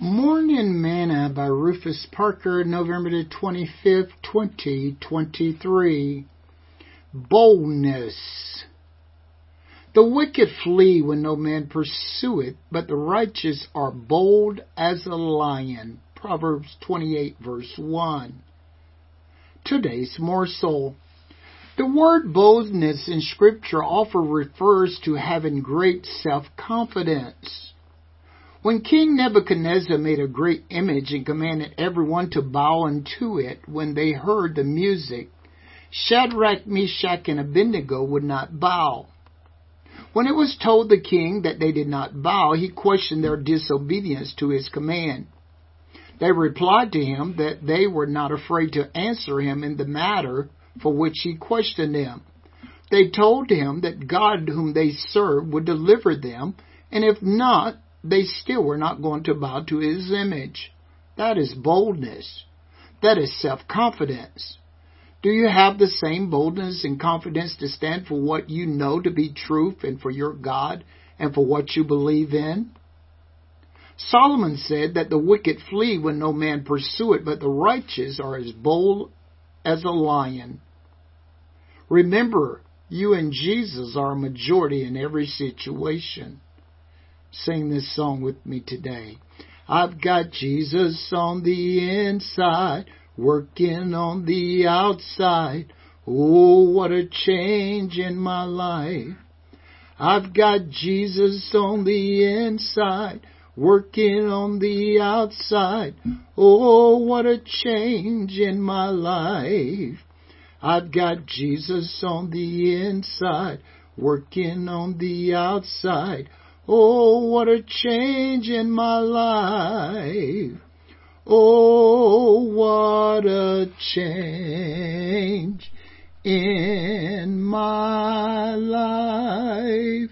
Morning Manna by Rufus Parker, November the 25th, 2023. Boldness. The wicked flee when no man pursueth, but the righteous are bold as a lion. Proverbs 28 verse 1. Today's morsel. The word boldness in scripture often refers to having great self-confidence. When King Nebuchadnezzar made a great image and commanded everyone to bow unto it when they heard the music, Shadrach, Meshach, and Abednego would not bow. When it was told the king that they did not bow, he questioned their disobedience to his command. They replied to him that they were not afraid to answer him in the matter for which he questioned them. They told him that God whom they served would deliver them, and if not, they still were not going to bow to his image. That is boldness. That is self-confidence. Do you have the same boldness and confidence to stand for what you know to be truth and for your God and for what you believe in? Solomon said that the wicked flee when no man pursue it, but the righteous are as bold as a lion. Remember, you and Jesus are a majority in every situation sing this song with me today. I've got Jesus on the inside, working on the outside. Oh, what a change in my life. I've got Jesus on the inside, working on the outside. Oh, what a change in my life. I've got Jesus on the inside, working on the outside. Oh, what a change in my life. Oh, what a change in my life.